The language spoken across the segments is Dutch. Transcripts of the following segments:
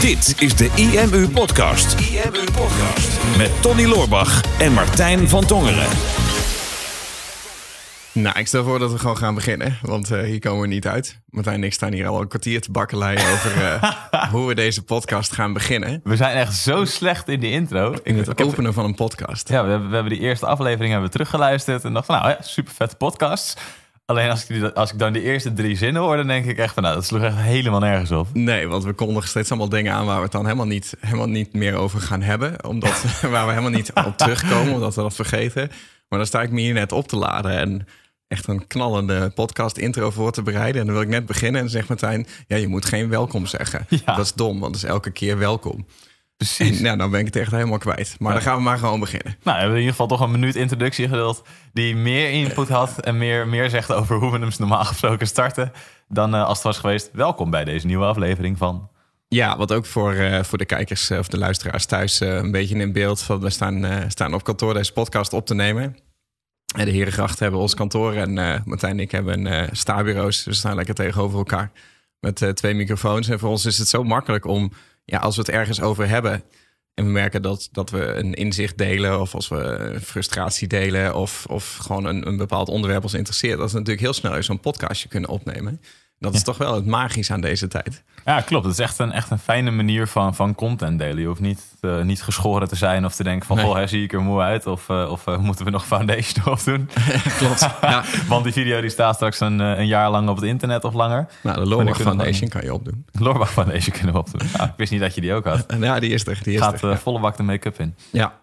Dit is de IMU Podcast. IMU Podcast. Met Tony Loorbach en Martijn van Tongeren. Nou, ik stel voor dat we gewoon gaan beginnen, want uh, hier komen we niet uit. Martijn en ik staan hier al een kwartier te bakkeleien over uh, hoe we deze podcast gaan beginnen. We zijn echt zo slecht in de intro. In het ik openen heb... van een podcast. Ja, we hebben, we hebben die eerste aflevering hebben we teruggeluisterd en dachten van, nou ja, super vette podcast. Alleen als ik, als ik dan de eerste drie zinnen hoor, dan denk ik echt van nou, dat sloeg echt helemaal nergens op. Nee, want we kondigen steeds allemaal dingen aan waar we het dan helemaal niet, helemaal niet meer over gaan hebben. Omdat, waar we helemaal niet op terugkomen, omdat we dat vergeten. Maar dan sta ik me hier net op te laden en echt een knallende podcast intro voor te bereiden. En dan wil ik net beginnen en zegt Martijn, ja, je moet geen welkom zeggen. Ja. Dat is dom, want is elke keer welkom. Precies. En, nou, dan ben ik het echt helemaal kwijt. Maar dan gaan we maar gewoon beginnen. Nou, we hebben in ieder geval toch een minuut introductie geduld... die meer input had en meer, meer zegt over hoe we hem normaal gesproken starten... dan uh, als het was geweest. Welkom bij deze nieuwe aflevering van... Ja, wat ook voor, uh, voor de kijkers of de luisteraars thuis uh, een beetje in beeld... van we staan, staan op kantoor deze podcast op te nemen... En de Herengracht hebben ons kantoor en Martijn en ik hebben uh, staarbureaus. Dus we staan lekker tegenover elkaar met twee microfoons. En voor ons is het zo makkelijk om, ja, als we het ergens over hebben... en we merken dat, dat we een inzicht delen... of als we frustratie delen of, of gewoon een, een bepaald onderwerp ons interesseert... dat we natuurlijk heel snel zo'n podcastje kunnen opnemen... Dat is toch wel het magisch aan deze tijd. Ja, klopt. Het is echt een, echt een fijne manier van, van content delen. Je hoeft niet, uh, niet geschoren te zijn of te denken van... Nee. goh, zie ik er moe uit? Of, uh, of uh, moeten we nog foundation erop doen? klopt. Ja. Want die video die staat straks een, een jaar lang op het internet of langer. Nou, de Lorbach Foundation kan je opdoen. De Lorbach Foundation kunnen we opdoen. Nou, ik wist niet dat je die ook had. Ja, die is er. Die is Gaat er, ja. volle bak de make-up in. Ja,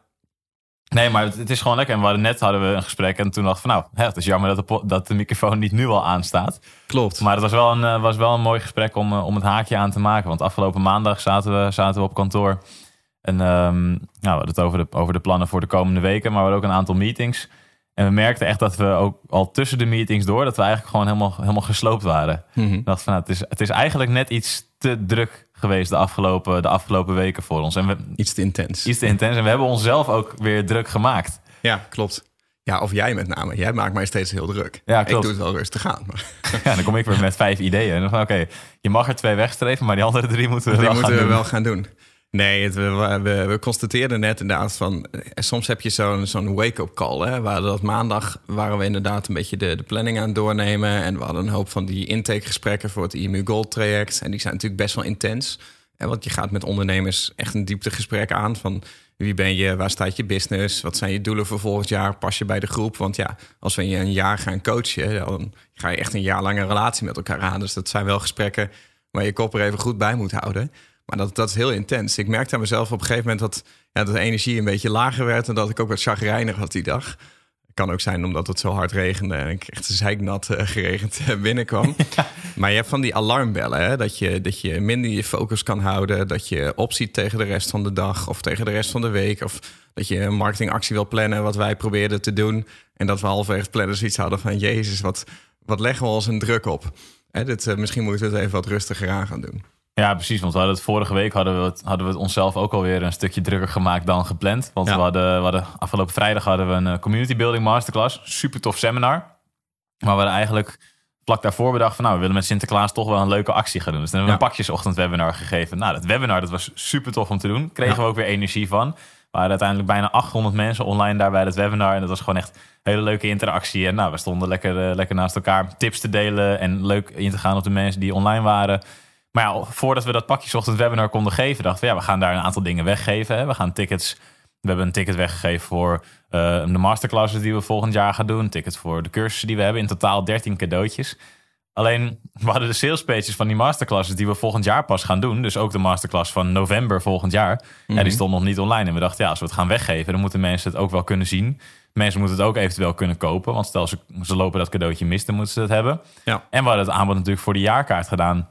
Nee, maar het, is gewoon lekker. En we hadden net hadden we een gesprek en toen dacht ik van nou, hè, het is jammer dat de, dat de microfoon niet nu al aanstaat. Klopt. Maar het was wel een, was wel een mooi gesprek om, om het haakje aan te maken. Want afgelopen maandag zaten we, zaten we op kantoor. En um, nou, we hadden het over de, over de plannen voor de komende weken, maar we hadden ook een aantal meetings. En we merkten echt dat we ook al tussen de meetings door, dat we eigenlijk gewoon helemaal, helemaal gesloopt waren. Ik dacht van nou, het, is, het is eigenlijk net iets te druk geweest de afgelopen, de afgelopen weken voor ons. En we, Iets te intens. iets te intens. En we hebben onszelf ook weer druk gemaakt. Ja, klopt. Ja, of jij met name. Jij maakt mij steeds heel druk. Ja, Ik klopt. doe het wel rustig aan. Maar Ja, dan kom ik weer met vijf ideeën. En dan van oké, je mag er twee wegstreven, maar die andere drie moeten we die wel moeten gaan we wel gaan doen. Nee, we, we, constateerden net inderdaad van... eh, Soms heb je zo'n zo'n wake-up call. Hè, waar dat maandag waren we inderdaad een beetje de, de planning aan doornemen. En we hadden een hoop van die intakegesprekken voor het IMU Gold traject. En die zijn natuurlijk best wel intens. En want je gaat met ondernemers echt een dieptegesprek aan van... Wie ben je? Waar staat je business? Wat zijn je doelen voor volgend jaar? Pas je bij de groep? Want ja, als we je een jaar gaan coachen, dan ga je echt een jaar lang een relatie met elkaar aan. Dus dat zijn wel gesprekken waar je kop er even goed bij moet houden. Maar dat, dat is heel intens. Ik merkte aan mezelf op een gegeven moment dat, ja, dat de energie een beetje lager werd en dat ik ook wat chagrijnig had die dag. Kan ook zijn omdat het zo hard regende en ik echt zeiknat uh, geregend uh, binnenkwam. Maar je hebt van die alarmbellen, hè? Dat, je, dat je minder je focus kan houden. Dat je opziet tegen de rest van de dag of tegen de rest van de week. Of dat je een marketingactie wil plannen, wat wij probeerden te doen. En dat we halverwege plannen zoiets hadden van... Jezus, wat, wat leggen we ons een druk op? Hè, dit, uh, misschien moeten we het even wat rustiger aan gaan doen. Ja, precies. Want we hadden het vorige week hadden we het, hadden we het onszelf ook alweer een stukje drukker gemaakt dan gepland. Want Ja. we, hadden, we hadden afgelopen vrijdag hadden we een eh, community building masterclass. Super tof seminar. Maar we hadden eigenlijk vlak daarvoor bedacht van nou, we willen met Sinterklaas toch wel een leuke actie gaan doen. Dus toen hebben we Ja. een pakjesochtend webinar gegeven. Nou, dat webinar dat was super tof om te doen. Kregen Ja. we ook weer energie van. We waren uiteindelijk bijna 800 mensen online daar bij dat webinar. En dat was gewoon echt een hele leuke interactie. En nou, we stonden lekker, eh, lekker naast elkaar tips te delen en leuk in te gaan op de mensen die online waren. Maar ja, voordat we dat pakjesochtend webinar konden geven, dachten we, ja, we gaan daar een aantal dingen weggeven. Hè. We gaan tickets. We hebben een ticket weggegeven voor eh, de masterclasses die we volgend jaar gaan doen. Een ticket voor de cursussen die we hebben. In totaal 13 cadeautjes. Alleen, we hadden de sales pages van die masterclasses die we volgend jaar pas gaan doen. Dus ook de masterclass van november volgend jaar. Ja, die stond nog niet online. En we dachten, ja, als we het gaan weggeven, dan moeten mensen het ook wel kunnen zien. Mensen moeten het ook eventueel kunnen kopen. Want stel ze, ze lopen dat cadeautje mis, dan moeten ze het hebben. Ja. En we hadden het aanbod natuurlijk voor de jaarkaart gedaan.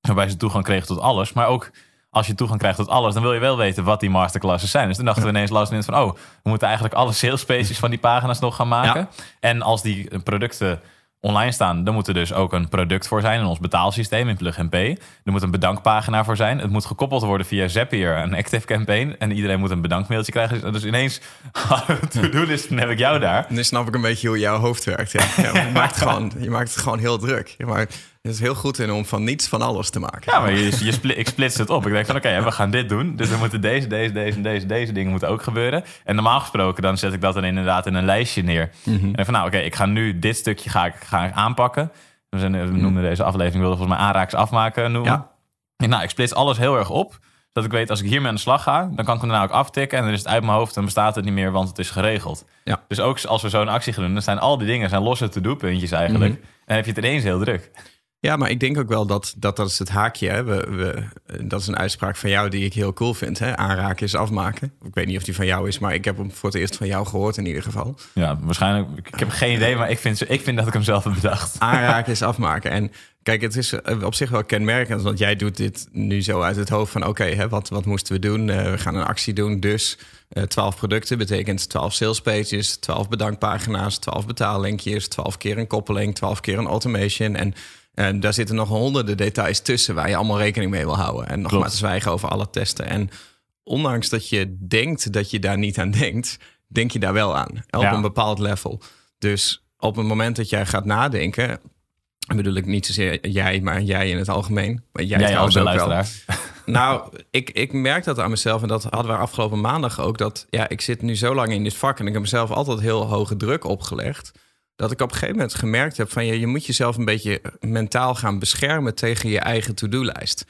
Waarbij ze toegang kregen tot alles. Maar ook als je toegang krijgt tot alles, dan wil je wel weten wat die masterclasses zijn. Dus toen dachten we ineens last minute van, oh, we moeten eigenlijk alle sales pages van die pagina's nog gaan maken. En als die producten online staan, dan moet er dus ook een product voor zijn in ons betaalsysteem in Plug and Pay. Er moet een bedankpagina voor zijn. Het moet gekoppeld worden via Zapier, een Active Campaign. En iedereen moet een bedankmailtje krijgen. Dus ineens, to-do-list, dan heb ik jou daar. Nu snap ik een beetje hoe jouw hoofd werkt. Ja. Ja, je, maakt gewoon, je maakt het gewoon heel druk. Maar Het is heel goed in om van niets van alles te maken. Ja, maar je, je ik splits het op. Ik denk van oké, we gaan dit doen. Dus dan moeten deze, deze, deze en deze, deze dingen moeten ook gebeuren. En normaal gesproken dan zet ik dat dan inderdaad in een lijstje neer. En dan van nou oké, ik ga nu dit stukje ga ik, ga ik aanpakken. We, zijn, we noemen deze aflevering, wilden volgens mij aanraaks afmaken noemen. Ja. En nou, ik splits alles heel erg op. Zodat ik weet, als ik hiermee aan de slag ga, dan kan ik hem daarna ook aftikken. En dan is het uit mijn hoofd en bestaat het niet meer, want het is geregeld. Ja. Dus ook als we zo'n actie gaan doen, dan zijn al die dingen zijn losse to-do-puntjes eigenlijk. En dan heb je het ineens heel druk. Ja, maar ik denk ook wel dat dat, dat is het haakje. Hè. We, we, dat is een uitspraak van jou die ik heel cool vind. Hè. Aanraken is afmaken. Ik weet niet of die van jou is, maar ik heb hem voor het eerst van jou gehoord in ieder geval. Ja, waarschijnlijk. Ik heb geen idee, maar ik vind, ik vind dat ik hem zelf heb bedacht. Aanraken is afmaken. En kijk, het is eh, op zich wel kenmerkend, want jij doet dit nu zo uit het hoofd van: oké, wat, wat moesten we doen? Eh, we gaan een actie doen, dus eh 12 producten betekent 12 sales pages, 12 bedankpagina's, 12 betaallinkjes, 12 keer een koppeling, 12 keer een automation. En en daar zitten nog honderden details tussen waar je allemaal rekening mee wil houden. En nog Klopt. maar te zwijgen over alle testen. En ondanks dat je denkt dat je daar niet aan denkt, denk je daar wel aan. Op Ja. een bepaald level. Dus op het moment dat jij gaat nadenken, en bedoel ik niet zozeer jij, maar jij in het algemeen. Maar jij, Jij trouwens ook wel. luisteraar. Nou, ik, ik merk dat aan mezelf. En dat hadden we afgelopen maandag ook. Dat ja, ik zit nu zo lang in dit vak. En ik heb mezelf altijd heel hoge druk opgelegd. Dat ik op een gegeven moment gemerkt heb van je, je moet jezelf een beetje mentaal gaan beschermen tegen je eigen to-do-lijst.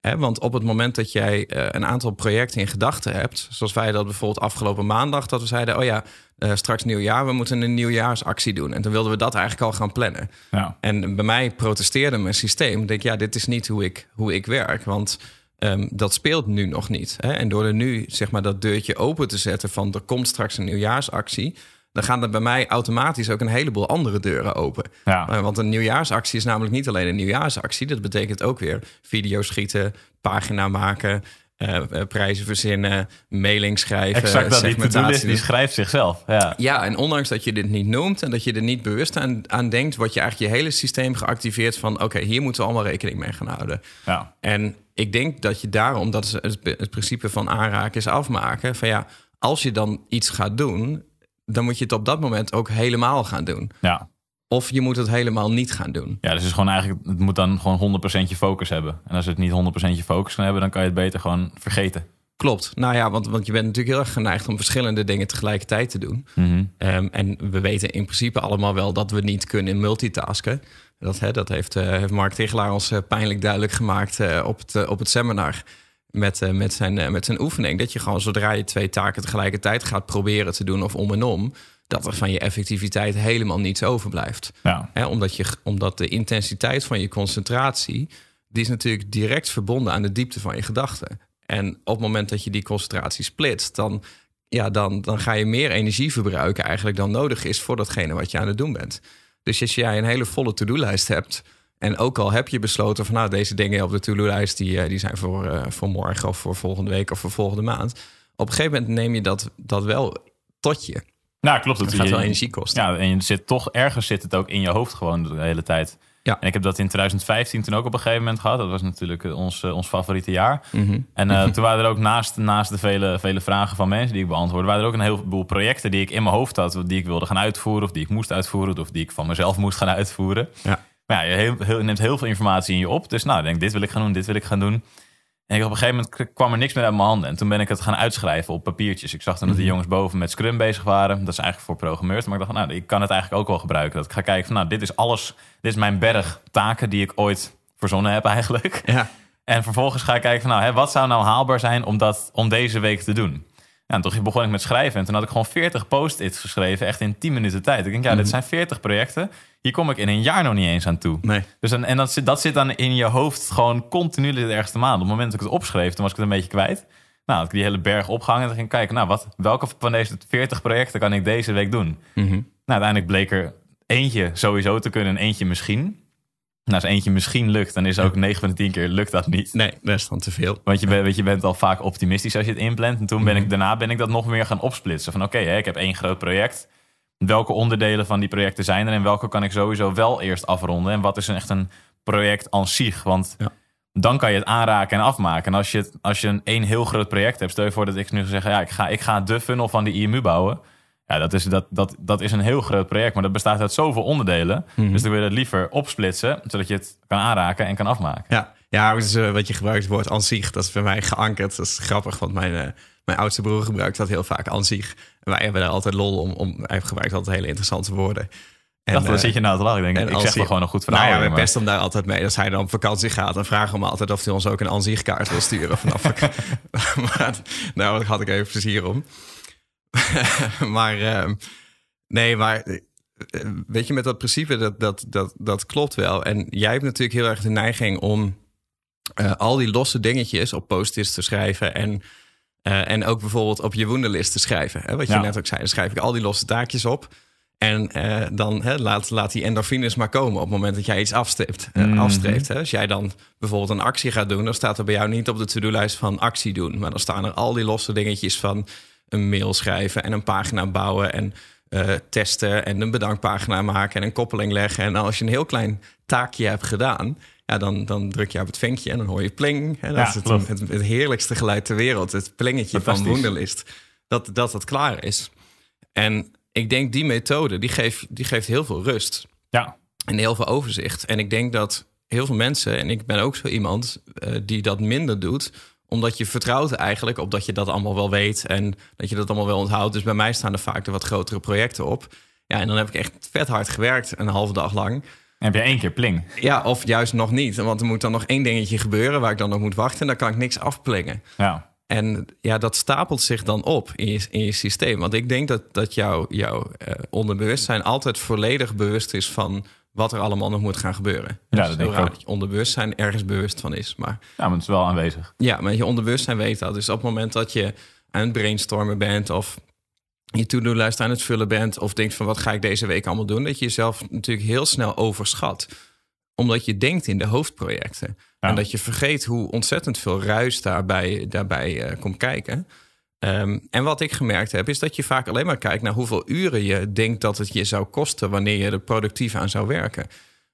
Hè, want op het moment dat jij eh, een aantal projecten in gedachten hebt, zoals wij dat bijvoorbeeld afgelopen maandag, dat we zeiden: Oh ja, eh, straks nieuwjaar, we moeten een nieuwjaarsactie doen. En toen wilden we dat eigenlijk al gaan plannen. Ja. En bij mij protesteerde mijn systeem. Ik denk, ja, dit is niet hoe ik, hoe ik werk. Want ehm, dat speelt nu nog niet. Hè? En door er nu zeg maar, dat deurtje open te zetten van er komt straks een nieuwjaarsactie. Dan gaan er bij mij automatisch ook een heleboel andere deuren open. Ja. Eh, want een nieuwjaarsactie is namelijk niet alleen een nieuwjaarsactie. Dat betekent ook weer video's schieten, pagina maken, eh, eh, prijzen verzinnen, mailing schrijven, Exact dat. Die segmentatie die doen. schrijft zichzelf. Ja. Ja, en ondanks dat je dit niet noemt en dat je er niet bewust aan, aan denkt, wordt je eigenlijk je hele systeem geactiveerd van: oké, hier moeten we allemaal rekening mee gaan houden. Ja. En ik denk dat je daarom, dat is het, het principe van aanraken is afmaken. Van ja, als je dan iets gaat doen, dan moet je het op dat moment ook helemaal gaan doen. Ja. Of je moet het helemaal niet gaan doen. ja, dus het is gewoon eigenlijk, het moet dan gewoon 100% je focus hebben. En als het niet 100% je focus kan hebben, dan kan je het beter gewoon vergeten. Klopt. Nou ja, want, want je bent natuurlijk heel erg geneigd om verschillende dingen tegelijkertijd te doen. Mhm. Ehm, en we weten in principe allemaal wel dat we niet kunnen multitasken. Dat, hè, dat heeft, eh, heeft Mark Tichelaar ons eh, pijnlijk duidelijk gemaakt eh, op, het, op het seminar. Met, eh, met, zijn, eh, met zijn oefening. Dat je gewoon zodra je twee taken tegelijkertijd gaat proberen te doen of om en om. Dat er van je effectiviteit helemaal niets overblijft. Ja. Omdat, je, omdat de intensiteit van je concentratie. die is natuurlijk direct verbonden aan de diepte van je gedachten. En op het moment dat je die concentratie splitst. dan, ja, dan, dan ga je meer energie verbruiken eigenlijk dan nodig is voor datgene wat je aan het doen bent. Dus als jij een hele volle to-do-lijst hebt. En ook al heb je besloten van nou, deze dingen op de to-do-lijst. die, eh, die zijn voor, eh, voor morgen of voor volgende week of voor volgende maand. Op een gegeven moment neem je dat, dat wel tot je. Nou, klopt. Het Dat gaat wel energie kosten. Ja, en je zit toch ergens zit het ook in je hoofd gewoon de hele tijd. Ja. En ik heb dat in 2015 toen ook op een gegeven moment gehad. Dat was natuurlijk eh, ons, ons favoriete jaar. Mhm. En toen waren er ook naast, naast de vele, vele vragen van mensen die ik beantwoordde, waren er ook een heleboel projecten die ik in mijn hoofd had, die ik wilde gaan uitvoeren, of die ik moest uitvoeren, of die ik van mezelf moest gaan uitvoeren. Ja. Maar ja, je, heel, heel- je neemt heel veel informatie in je op. Dus nou, ik denk, dit wil ik gaan doen, dit wil ik gaan doen. En ik, op een gegeven moment kwam er niks meer uit mijn handen. En toen ben ik het gaan uitschrijven op papiertjes. Ik zag toen dat de jongens boven met Scrum bezig waren. Dat is eigenlijk voor programmeurs. Maar ik dacht, nou, ik kan het eigenlijk ook wel gebruiken. Dat ik ga kijken van, nou, dit is alles. Dit is mijn berg taken die ik ooit verzonnen heb eigenlijk. Ja. En vervolgens ga ik kijken van, nou, hè, wat zou nou haalbaar zijn om, dat, om deze week te doen? Ja, en toen begon ik met schrijven. En toen had ik gewoon 40 post-its geschreven, echt in 10 minuten tijd. Ik denk, ja, dit zijn 40 projecten. Hier kom ik in een jaar nog niet eens aan toe. Nee. Dus dan, en dat zit, dat zit dan in je hoofd gewoon continu de ergste maand. Op het moment dat ik het opschreef, toen was ik het een beetje kwijt. Nou, had ik die hele berg opgehangen. En dan ging ik kijken, nou, wat, welke van deze 40 projecten kan ik deze week doen? Mhm. Nou, uiteindelijk bleek er eentje sowieso te kunnen en eentje misschien. Nou, als eentje misschien lukt, dan is ook 9 van de 10 keer lukt dat niet. Nee, dat is dan te veel. Want je, bent, weet, je bent al vaak optimistisch als je het inplant. En toen ben ik, daarna ben ik dat nog meer gaan opsplitsen. Van oké, hè, ik heb één groot project. Welke onderdelen van die projecten zijn er? En welke kan ik sowieso wel eerst afronden? En wat is een, echt een project aan zich? Want Ja. dan kan je het aanraken en afmaken. En als je, het, als je een één heel groot project hebt... stel je voor dat ik nu zeg... Ja, ik, ga, ik ga de funnel van de IMU bouwen. Ja, dat is, dat, dat, dat is een heel groot project, maar dat bestaat uit zoveel onderdelen. Mhm. Dus dan wil je het liever opsplitsen, zodat je het kan aanraken en kan afmaken. Ja, ja dus, wat je gebruikt, het woord ansicht, dat is bij mij geankerd. Dat is grappig, want mijn, eh, mijn oudste broer gebruikt dat heel vaak, ansicht. En wij hebben daar altijd lol om. om hij gebruikt altijd hele interessante woorden. En, dacht, dan eh, zit je nou te lachen. Ik denk, en ik zeg wel gewoon een goed verhaal. Nou ja, pesten hem daar altijd mee. Als hij dan op vakantie gaat, dan vragen we hem altijd of hij ons ook een ansichtkaart wil sturen vanaf maar nou, daar had ik even plezier om. maar ehm, nee, maar eh, weet je, met dat principe, dat, dat, dat, dat klopt wel. En jij hebt natuurlijk heel erg de neiging om eh, al die losse dingetjes op post-its te schrijven en... eh, en ook bijvoorbeeld op je woendelist te schrijven. Hè? Wat je Ja. net ook zei, dan schrijf ik al die losse taakjes op. En dan hè, laat, laat die endorfines maar komen op het moment dat jij iets afstreept. Mhm. afstreept hè. Als jij dan bijvoorbeeld een actie gaat doen, dan staat er bij jou niet op de to-do-lijst van actie doen. Maar dan staan er al die losse dingetjes van een mail schrijven en een pagina bouwen en eh, testen en een bedankpagina maken en een koppeling leggen. En als je een heel klein taakje hebt gedaan, ja, dan, dan druk je op het vinkje en dan hoor je pling. Hè, dat Ja, is het, het, het heerlijkste geluid ter wereld. Het plingetje van. Wunderlist. Dat, dat het klaar is. En ik denk die methode, die geeft, die geeft heel veel rust Ja, en heel veel overzicht. En ik denk dat heel veel mensen, en ik ben ook zo iemand eh, die dat minder doet, omdat je vertrouwt eigenlijk op dat je dat allemaal wel weet en dat je dat allemaal wel onthoudt. Dus bij mij staan er vaak de wat grotere projecten op. Ja, en dan heb ik echt vet hard gewerkt, een halve dag lang. heb je één keer pling. Ja, of juist nog niet. Want er moet dan nog één dingetje gebeuren waar ik dan nog moet wachten. En dan kan ik niks afplingen. Ja, En ja, dat stapelt zich dan op in je, in je systeem. Want ik denk dat, dat jouw jouw eh, onderbewustzijn altijd volledig bewust is van wat er allemaal nog moet gaan gebeuren. Ja, Dus dat denk ik raar ook. dat je onderbewustzijn ergens bewust van is. Maar ja maar het is wel aanwezig. ja, maar je onderbewustzijn weet dat. Dus op het moment dat je aan het brainstormen bent of je to-do-lijst aan het vullen bent of denkt van wat ga ik deze week allemaal doen, dat je jezelf natuurlijk heel snel overschat. Omdat je denkt in de hoofdprojecten. Ja. En dat je vergeet hoe ontzettend veel ruis daarbij, daarbij eh, komt kijken. Ehm, en wat ik gemerkt heb, is dat je vaak alleen maar kijkt naar hoeveel uren je denkt dat het je zou kosten wanneer je er productief aan zou werken.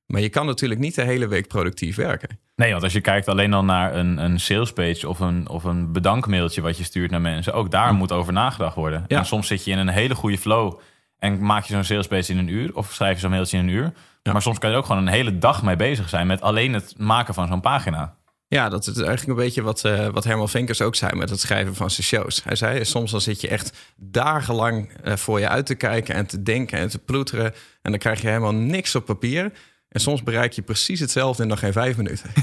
Maar je kan natuurlijk niet de hele week productief werken. Nee, want als je kijkt alleen dan naar een, een salespage of een, of een bedankmailtje wat je stuurt naar mensen, ook daar moet over nagedacht worden. Ja. En soms zit je in een hele goede flow en maak je zo'n salespage in een uur of schrijf je zo'n mailtje in een uur. Maar soms kan je er ook gewoon een hele dag mee bezig zijn met alleen het maken van zo'n pagina. Ja, dat is eigenlijk een beetje wat, eh, wat Herman Vinkers ook zei met het schrijven van zijn shows. Hij zei, soms dan zit je echt dagenlang eh, voor je uit te kijken en te denken en te ploeteren. En dan krijg je helemaal niks op papier. En soms bereik je precies hetzelfde in nog geen vijf minuten.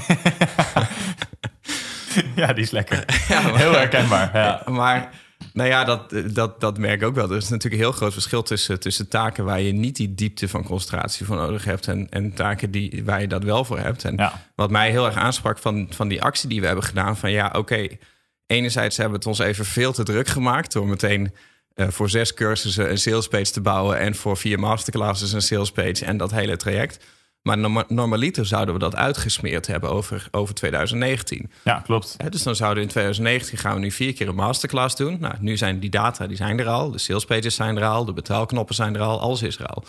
Ja, die is lekker. Heel herkenbaar. Ja. Maar nou ja, dat, dat, dat merk ik ook wel. Er is natuurlijk een heel groot verschil tussen, tussen taken waar je niet die diepte van concentratie voor nodig hebt. En, en taken die, waar je dat wel voor hebt. En Ja. wat mij heel erg aansprak van, van die actie die we hebben gedaan. Van ja, oké, enerzijds hebben we het ons even veel te druk gemaakt. Door meteen eh, voor zes cursussen een salespage te bouwen. En voor vier masterclasses een salespage en dat hele traject. Maar norma- normaliter zouden we dat uitgesmeerd hebben over, over 2019. ja, klopt. Dus dan zouden we in 2019 gaan we nu vier keer een masterclass doen. Nou, nu zijn die data die zijn er al. De salespages zijn er al. De betaalknoppen zijn er al. Alles is er al.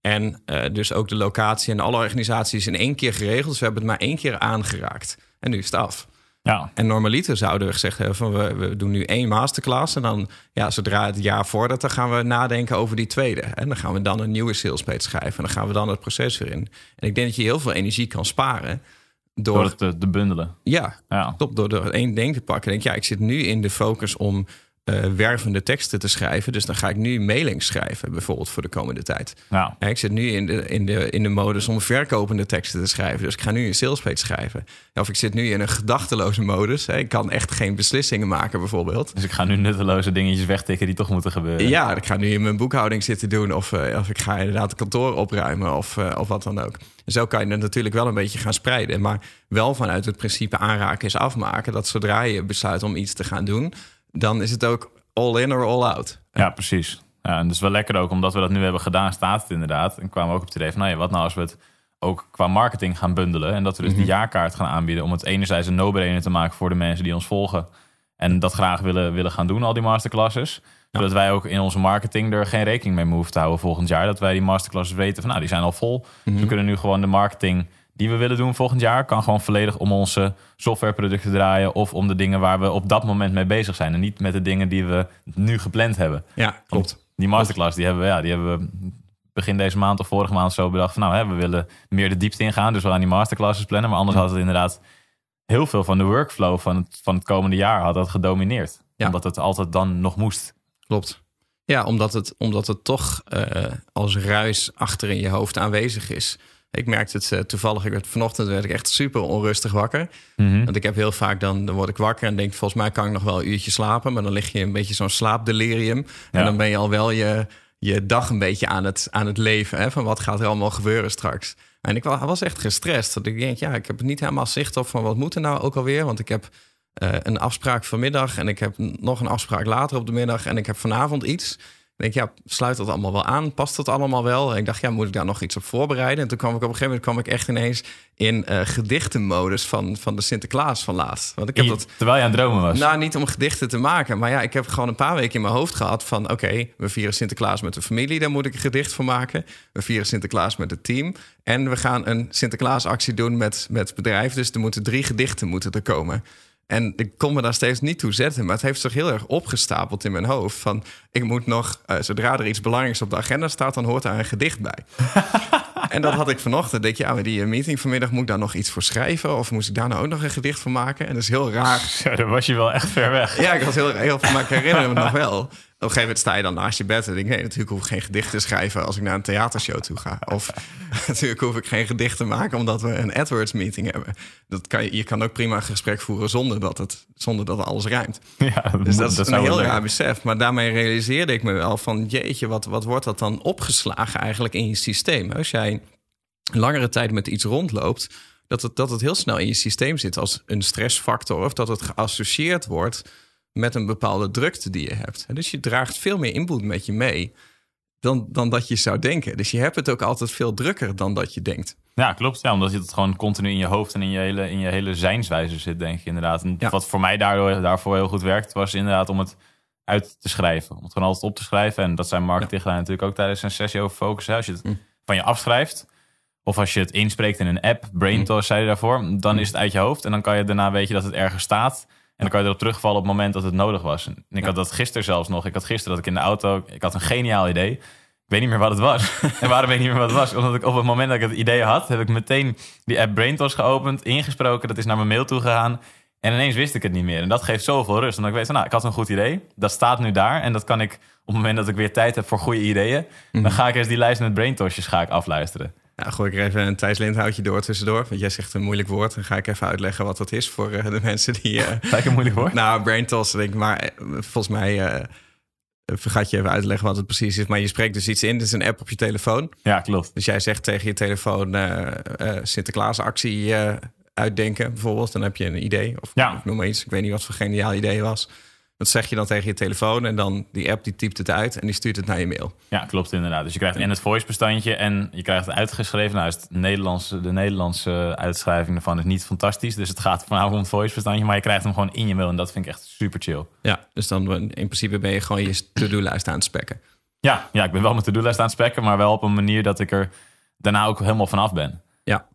En eh, dus ook de locatie en alle organisaties in één keer geregeld. Dus we hebben het maar één keer aangeraakt. En nu is het af. Ja, En normaliter zouden we gezegd hebben van we, we doen nu één masterclass. En dan, ja, zodra het jaar voordat, dan gaan we nadenken over die tweede. En dan gaan we dan een nieuwe salespage schrijven. En dan gaan we dan het proces weer in. En ik denk dat je heel veel energie kan sparen. Door, door het te, te bundelen. ja, Ja. Top, door er één ding te pakken. Denk, ja, ik zit nu in de focus om eh, wervende teksten te schrijven. Dus dan ga ik nu mailings schrijven, bijvoorbeeld voor de komende tijd. Ja, ik zit nu in de, in, de, in de modus om verkopende teksten te schrijven. Dus ik ga nu een salespage schrijven. Of ik zit nu in een gedachteloze modus. Hè. Ik kan echt geen beslissingen maken, bijvoorbeeld. Dus ik ga nu nutteloze dingetjes wegtikken die toch moeten gebeuren. Ja, ik ga nu in mijn boekhouding zitten doen. Of, eh, of ik ga inderdaad het kantoor opruimen. Of, eh, of wat dan ook. En zo kan je het natuurlijk wel een beetje gaan spreiden. Maar wel vanuit het principe aanraken is afmaken. Dat zodra je besluit om iets te gaan doen. Dan is het ook all in or all out. Ja, precies. Ja, en dat is wel lekker ook, omdat we dat nu hebben gedaan, staat het inderdaad. En kwamen we ook op het idee van, nou ja, wat nou als we het ook qua marketing gaan bundelen. En dat we dus die jaarkaart gaan aanbieden om het enerzijds een no-brainer te maken voor de mensen die ons volgen. En dat graag willen, willen gaan doen, al die masterclasses. Zodat wij ook in onze marketing er geen rekening mee hoeven te houden volgend jaar. Dat wij die masterclasses weten van, nou, die zijn al vol. Dus we kunnen nu gewoon de marketing die we willen doen volgend jaar... kan gewoon volledig om onze softwareproducten draaien... of om de dingen waar we op dat moment mee bezig zijn. En niet met de dingen die we nu gepland hebben. Ja, klopt. Die masterclass, die hebben we, ja, die hebben we begin deze maand of vorige maand zo bedacht van nou, hè, we willen meer de diepte ingaan, dus we gaan die masterclasses plannen. Maar anders had het inderdaad heel veel van de workflow van het, van het komende jaar had dat gedomineerd. Ja. Omdat het altijd dan nog moest. Klopt. Ja, omdat het, omdat het toch eh, als ruis achter in je hoofd aanwezig is. Ik merkte het eh, toevallig, ik werd, vanochtend werd ik echt super onrustig wakker. Mhm. Want ik heb heel vaak dan, dan word ik wakker en denk volgens mij kan ik nog wel een uurtje slapen. Maar dan lig je een beetje zo'n slaapdelirium. Ja. En dan ben je al wel je, je dag een beetje aan het, aan het leven. Hè? Van wat gaat er allemaal gebeuren straks. En ik wa- was echt gestrest. Dat ik denk, ja, ik heb niet helemaal zicht op van wat moet er nou ook alweer. Want ik heb eh, een afspraak vanmiddag en ik heb nog een afspraak later op de middag. En ik heb vanavond iets. Ik denk, ja, sluit dat allemaal wel aan? Past dat allemaal wel? En ik dacht, ja, moet ik daar nog iets op voorbereiden? En toen kwam ik op een gegeven moment kwam ik echt ineens in eh, gedichtenmodus van, van de Sinterklaas van laatst. Want ik heb dat Terwijl je aan het dromen was. nou, niet om gedichten te maken. Maar ja, ik heb gewoon een paar weken in mijn hoofd gehad van... oké, we vieren Sinterklaas met de familie. Daar moet ik een gedicht van maken. We vieren Sinterklaas met het team. En we gaan een Sinterklaasactie doen met, met het bedrijf. Dus er moeten drie gedichten moeten er komen. En ik kon me daar steeds niet toe zetten. Maar het heeft zich heel erg opgestapeld in mijn hoofd. Van, ik moet nog, eh, zodra er iets belangrijks op de agenda staat... dan hoort daar een gedicht bij. En dat had ik vanochtend. Denk je, ja, maar die eh, meeting vanmiddag moet ik daar nog iets voor schrijven? Of moest ik daar nou ook nog een gedicht van maken? En dat is heel raar. Zo, dan was je wel echt ver weg. Ja, ik was heel, heel maar ik herinner me nog wel. Op een gegeven moment sta je dan naast je bed en denk ik... nee, natuurlijk hoef ik geen gedicht te schrijven als ik naar een theatershow toe ga. Of natuurlijk hoef ik geen gedicht te maken omdat we een AdWords-meeting hebben. Dat kan je, je kan ook prima een gesprek voeren zonder dat, het, zonder dat alles rijmt. Ja, Dus dat is een heel raar besef. Maar daarmee realiseerde ik me wel van... jeetje, wat, wat wordt dat dan opgeslagen eigenlijk in je systeem? Als jij langere tijd met iets rondloopt... Dat het, dat het heel snel in je systeem zit als een stressfactor... of dat het geassocieerd wordt met een bepaalde drukte die je hebt. Dus je draagt veel meer input met je mee... Dan, dan dat je zou denken. Dus je hebt het ook altijd veel drukker dan dat je denkt. Ja, klopt. Ja, omdat het gewoon continu in je hoofd en in je hele, in je hele zijnswijze zit, denk ik inderdaad. En Ja. wat voor mij daardoor, daarvoor heel goed werkt, was inderdaad om het uit te schrijven. Om het gewoon altijd op te schrijven. En dat zijn Mark Ja. Tichelaar natuurlijk ook tijdens een sessie over focus. hè. Als je het Mm. van je afschrijft, of als je het inspreekt in een app, Braintos zei je daarvoor, dan is het uit je hoofd. En dan kan je daarna weet je dat het ergens staat. En dan kan je erop terugvallen op het moment dat het nodig was. En ik had dat gisteren zelfs nog. Ik had gisteren dat ik in de auto, ik had een geniaal idee. Ik weet niet meer wat het was. en waarom weet ik niet meer wat het was? Omdat ik op het moment dat ik het idee had, heb ik meteen die app Braintos geopend, ingesproken. Dat is naar mijn mail toe gegaan. En ineens wist ik het niet meer. En dat geeft zoveel rust. Omdat ik weet, van, nou, ik had een goed idee. Dat staat nu daar. En dat kan ik op het moment dat ik weer tijd heb voor goede ideeën. Dan ga ik eens die lijst met Braintosjes ga ik afluisteren. Nou, gooi ik er even een Thijs Lindhoutje door tussendoor. Want jij zegt een moeilijk woord. Dan ga ik even uitleggen wat dat is voor eh, de mensen die... eh, Lijkt een moeilijk woord. Nou, brain toss, denk ik. Maar eh, volvolgens mij vergat je even uitleggen wat het precies is. Maar je spreekt dus iets in. Dit is een app op je telefoon. Ja, klopt. Dus jij zegt tegen je telefoon Sinterklaasactie eh uitdenken bijvoorbeeld. Dan heb je een idee. Of Ja. noem maar iets. Ik weet niet wat voor geniaal idee was. Dat zeg je dan tegen je telefoon. En dan die app die typt het uit en die stuurt het naar je mail. Ja, klopt inderdaad. Dus je krijgt en het voice-bestandje en je krijgt het uitgeschreven. Nou, is het Nederlandse, de Nederlandse uitschrijving ervan is niet fantastisch. Dus het gaat vanavond om het voice-bestandje, maar je krijgt hem gewoon in je mail. En dat vind ik echt super chill. Ja, dus dan in principe ben je gewoon je to-do-lijst aan het spekken. Ja, ja, ik ben wel mijn to-do-lijst aan het spekken, maar wel op een manier dat ik er daarna ook helemaal vanaf ben. Ja.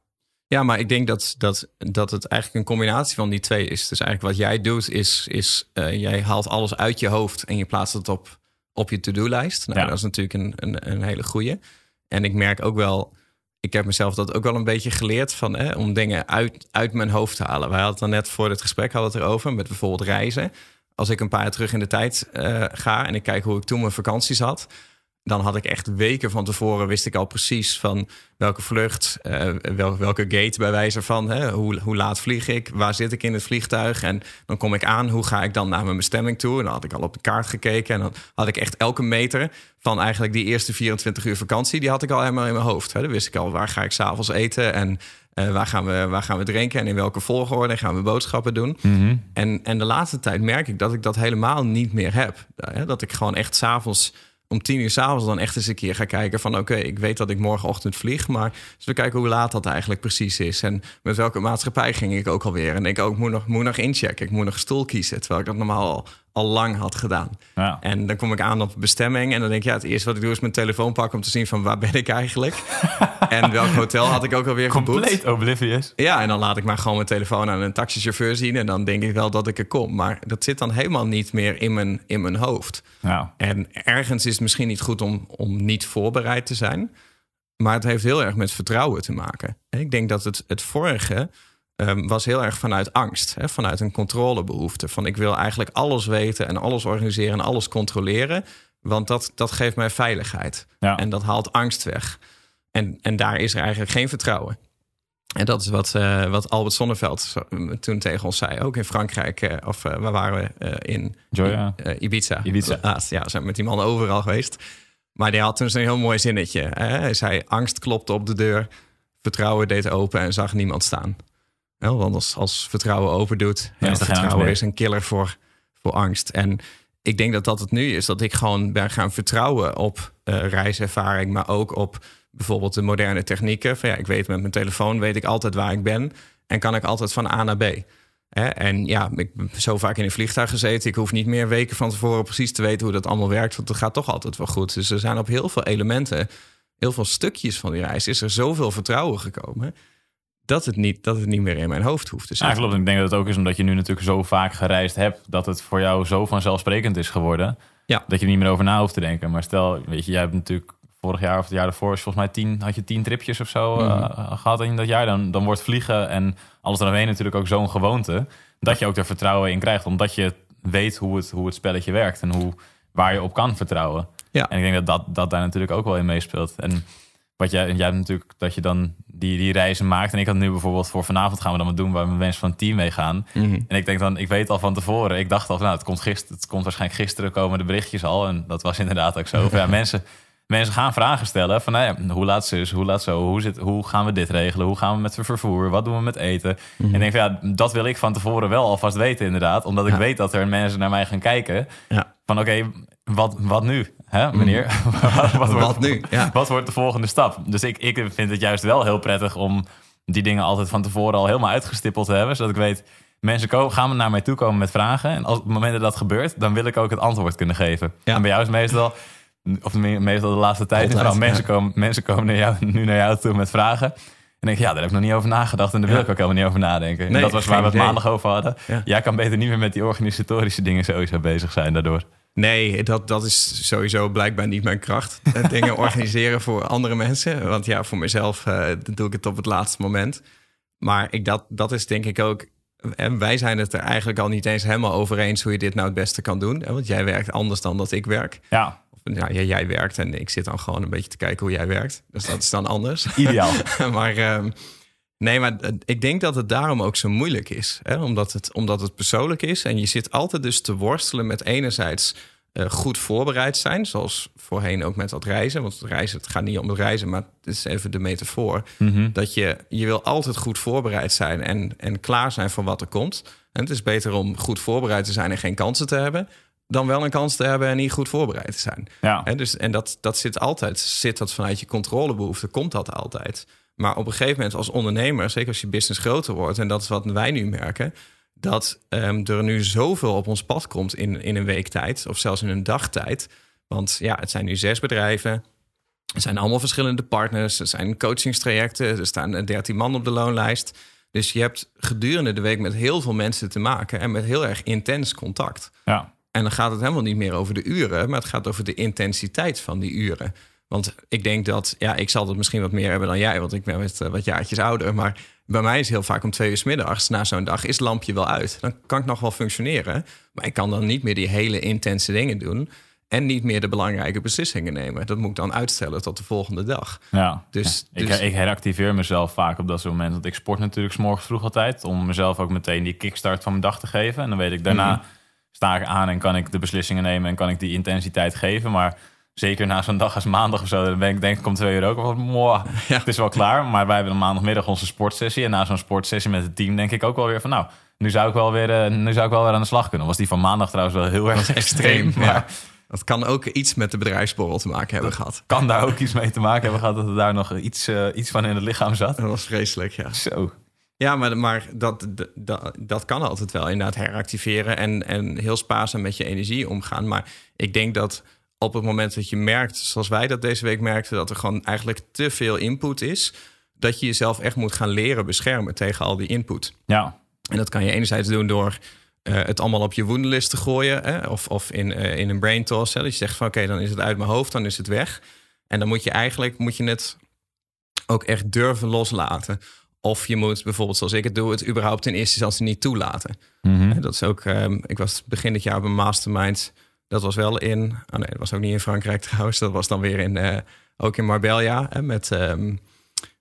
Ja, maar ik denk dat, dat, dat het eigenlijk een combinatie van die twee is. Dus eigenlijk wat jij doet is, is eh, jij haalt alles uit je hoofd en je plaatst het op, op je to-do-lijst. Nou, Ja. dat is natuurlijk een, een, een hele goeie. En ik merk ook wel, ik heb mezelf dat ook wel een beetje geleerd van, hè, om dingen uit, uit mijn hoofd te halen. Wij hadden het dan net voor dit gesprek hadden het erover met bijvoorbeeld reizen. Als ik een paar jaar terug in de tijd eh, ga en ik kijk hoe ik toen mijn vakanties had, dan had ik echt weken van tevoren wist ik al precies van welke vlucht, eh, wel, welke gate bij wijze van, hè, hoe, hoe laat vlieg ik, waar zit ik in het vliegtuig en dan kom ik aan, hoe ga ik dan naar mijn bestemming toe? En dan had ik al op de kaart gekeken en dan had ik echt elke meter van eigenlijk die eerste 24 uur vakantie, die had ik al helemaal in mijn hoofd. Hè. Dan wist ik al waar ga ik s'avonds eten en eh, waar, gaan we, waar gaan we drinken en in welke volgorde gaan we boodschappen doen. En, en de laatste tijd merk ik dat ik dat helemaal niet meer heb. Hè, Dat ik gewoon echt s'avonds om tien uur s'avonds dan echt eens een keer ga kijken van... oké, ik weet dat ik morgenochtend vlieg, maar dus we kijken hoe laat dat eigenlijk precies is. En met welke maatschappij ging ik ook alweer. En denk ook, ik moet nog, moet nog inchecken, ik moet nog stoel kiezen. Terwijl ik dat normaal al, al lang had gedaan. Ja. En dan kom ik aan op bestemming en dan denk ik, ja, het eerste wat ik doe is mijn telefoon pakken om te zien van waar ben ik eigenlijk? en welk hotel had ik ook alweer geboekt? Compleet oblivious. Ja, en dan laat ik maar gewoon mijn telefoon aan een taxichauffeur zien en dan denk ik wel dat ik er kom. Maar dat zit dan helemaal niet meer in mijn, in mijn hoofd. Ja. En ergens is het misschien niet goed om, om niet voorbereid te zijn. Maar het heeft heel erg met vertrouwen te maken. En ik denk dat het, het vorige ehm, was heel erg vanuit angst. Hè? Vanuit een controlebehoefte. Van ik wil eigenlijk alles weten en alles organiseren en alles controleren. Want dat, dat geeft mij veiligheid. Ja. En dat haalt angst weg. En, en daar is er eigenlijk geen vertrouwen. En dat is wat, eh, wat Albert Sonneveld zo- toen tegen ons zei. Ook in Frankrijk. eh, of eh, waar waren we? In Joya. Ibiza. Ibiza. Laatst, ja, we zijn met die man overal geweest. Maar die had toen zo'n heel mooi zinnetje. Hè? Hij zei, angst klopte op de deur. Vertrouwen deed open en zag niemand staan. Want als, als vertrouwen open doet... Dan ja, is er vertrouwen is een killer voor, voor angst. En ik denk dat dat het nu is. Dat ik gewoon ben gaan vertrouwen op eh, reiservaring... maar ook op bijvoorbeeld de moderne technieken. Van, ja, ik weet met mijn telefoon weet ik altijd waar ik ben... en kan ik altijd van A naar B. Hè? En ja, ik heb zo vaak in een vliegtuig gezeten. Ik hoef niet meer weken van tevoren precies te weten hoe dat allemaal werkt. Want het gaat toch altijd wel goed. Dus er zijn op heel veel elementen, heel veel stukjes van die reis, is er zoveel vertrouwen gekomen. Dat het niet, dat het niet meer in mijn hoofd hoeft te Ja, zitten. klopt. Ik denk dat het ook is omdat je nu natuurlijk zo vaak gereisd hebt... dat het voor jou zo vanzelfsprekend is geworden... Ja. dat je er niet meer over na hoeft te denken. Maar stel, weet je, jij hebt natuurlijk vorig jaar of het jaar daarvoor... is volgens mij tien, had je tien tripjes of zo Mhm. eh, gehad in dat jaar. Dan, dan wordt vliegen en alles eromheen natuurlijk ook zo'n gewoonte... dat je ook er vertrouwen in krijgt. Omdat je weet hoe het, hoe het spelletje werkt en hoe, waar je op kan vertrouwen. Ja. En ik denk dat, dat dat daar natuurlijk ook wel in meespeelt. En wat jij, jij hebt natuurlijk dat je dan die, die reizen maakt. En ik had nu bijvoorbeeld voor vanavond gaan we dan wat doen waar we mensen van het team mee gaan. Mhm. En ik denk dan, ik weet al van tevoren. Ik dacht al, nou, het komt, gisteren, het komt waarschijnlijk gisteren komen de berichtjes al. En dat was inderdaad ook zo. Ja, mensen, mensen gaan vragen stellen van, nou ja, hoe laat zus, hoe laat zo, hoe, zit, hoe gaan we dit regelen? Hoe gaan we met vervoer? Wat doen we met eten? En ik denk van, ja, dat wil ik van tevoren wel alvast weten inderdaad. Omdat ik Ja. weet dat er mensen naar mij gaan kijken. Ja. Van oké, wat, wat nu? Hè, meneer? wat, Wat wordt- nu? Ja. wat wordt de volgende stap? Dus ik, ik vind het juist wel heel prettig om die dingen altijd van tevoren al helemaal uitgestippeld te hebben. Zodat ik weet, mensen komen, gaan naar mij toe komen met vragen. En als, op het moment dat dat gebeurt, dan wil ik ook het antwoord kunnen geven. Ja. En bij jou is meestal, of me- meestal de laatste tijd, Altijd, vooral mensen, komen, mensen komen naar jou, nu naar jou toe met vragen. En denk ik, ja, daar heb ik nog niet over nagedacht. En daar wil Ja. ik ook helemaal niet over nadenken. en dat was waar we het maandag over hadden. Ja. Jij kan beter niet meer met die organisatorische dingen sowieso bezig zijn daardoor. Nee, dat, dat is sowieso blijkbaar niet mijn kracht. Eh, Dingen organiseren voor andere mensen. Want ja, voor mezelf eh, doe ik het op het laatste moment. Maar ik, dat, dat is denk ik ook... En wij zijn het er eigenlijk al niet eens helemaal over eens... hoe je dit nou het beste kan doen. Want jij werkt anders dan dat ik werk. Ja, Of, nou, ja, jij werkt en ik zit dan gewoon een beetje te kijken hoe jij werkt. Dus dat is dan anders. ideaal. maar ehm, nee, maar eh, ik denk dat het daarom ook zo moeilijk is. Hè? Omdat, het, omdat het persoonlijk is. En je zit altijd dus te worstelen met enerzijds eh, goed voorbereid zijn. Zoals voorheen ook met dat reizen. Want het reizen, het gaat niet om het reizen, maar het is even de metafoor. Mhm. Dat je, je wil altijd goed voorbereid zijn en, en klaar zijn voor wat er komt. En het is beter om goed voorbereid te zijn en geen kansen te hebben... dan wel een kans te hebben en niet goed voorbereid te zijn. Ja. Hè, dus, en dat, dat zit altijd, zit dat vanuit je controlebehoefte, komt dat altijd. Maar op een gegeven moment als ondernemer, zeker als je business groter wordt, en dat is wat wij nu merken, dat ehm, er nu zoveel op ons pad komt in, in een week tijd, of zelfs in een dagtijd. Want ja, het zijn nu zes bedrijven. Er zijn allemaal verschillende partners. Er zijn coachingstrajecten. Er staan 13 man op de loonlijst. Dus je hebt gedurende de week met heel veel mensen te maken en met heel erg intens contact. ja. En dan gaat het helemaal niet meer over de uren, maar het gaat over de intensiteit van die uren. Want ik denk dat, ja, ik zal het misschien wat meer hebben dan jij, want ik ben met eh, wat jaartjes ouder. Maar bij mij is heel vaak om twee uur 's middags na zo'n dag is het lampje wel uit. Dan kan ik nog wel functioneren, maar ik kan dan niet meer die hele intense dingen doen. En niet meer de belangrijke beslissingen nemen. Dat moet ik dan uitstellen tot de volgende dag. Ja, Dus- Ja. Dus- ik heractiveer mezelf vaak op dat soort momenten. Want ik sport natuurlijk 's morgens vroeg altijd. Om mezelf ook meteen die kickstart van mijn dag te geven. En dan weet ik daarna Mhm. sta ik aan en kan ik de beslissingen nemen. En kan ik die intensiteit geven. Maar zeker na zo'n dag als maandag of zo. Dan ben ik denk ik om twee uur ook wel van, "Mwah, Ja. het is wel klaar. Maar wij hebben dan maandagmiddag onze sportsessie. En na zo'n sportsessie met het team denk ik ook wel weer van... nou, nu zou ik wel weer, eh, nu zou ik wel weer aan de slag kunnen. Was die van maandag trouwens wel heel erg extreem. Ja. Maar Dat kan ook iets met de bedrijfsborrel te maken hebben gehad. kan daar ook iets mee te maken hebben gehad... dat er daar nog iets, eh, iets van in het lichaam zat. Dat was vreselijk, ja. Zo. Ja, maar, maar dat, dat, dat kan altijd wel. Inderdaad, heractiveren en, en heel spaarzaam met je energie omgaan. Maar ik denk dat op het moment dat je merkt, zoals wij dat deze week merkten, dat er gewoon eigenlijk te veel input is, dat je jezelf echt moet gaan leren beschermen tegen al die input. Ja. En dat kan je enerzijds doen door uh, het allemaal op je woendelist te gooien, hè? of, of in, uh, in een brain toss. Hè? Dat je zegt van oké, dan is het uit mijn hoofd, dan is het weg. En dan moet je eigenlijk moet je het ook echt durven loslaten. Of je moet bijvoorbeeld, zoals ik het doe, het überhaupt in eerste instantie niet toelaten. Mm -hmm. Dat is ook, um, ik was begin dit jaar op een mastermind. Dat was wel in, oh nee, dat was ook niet in Frankrijk trouwens. Dat was dan weer in, uh, ook in Marbella hè, met, um,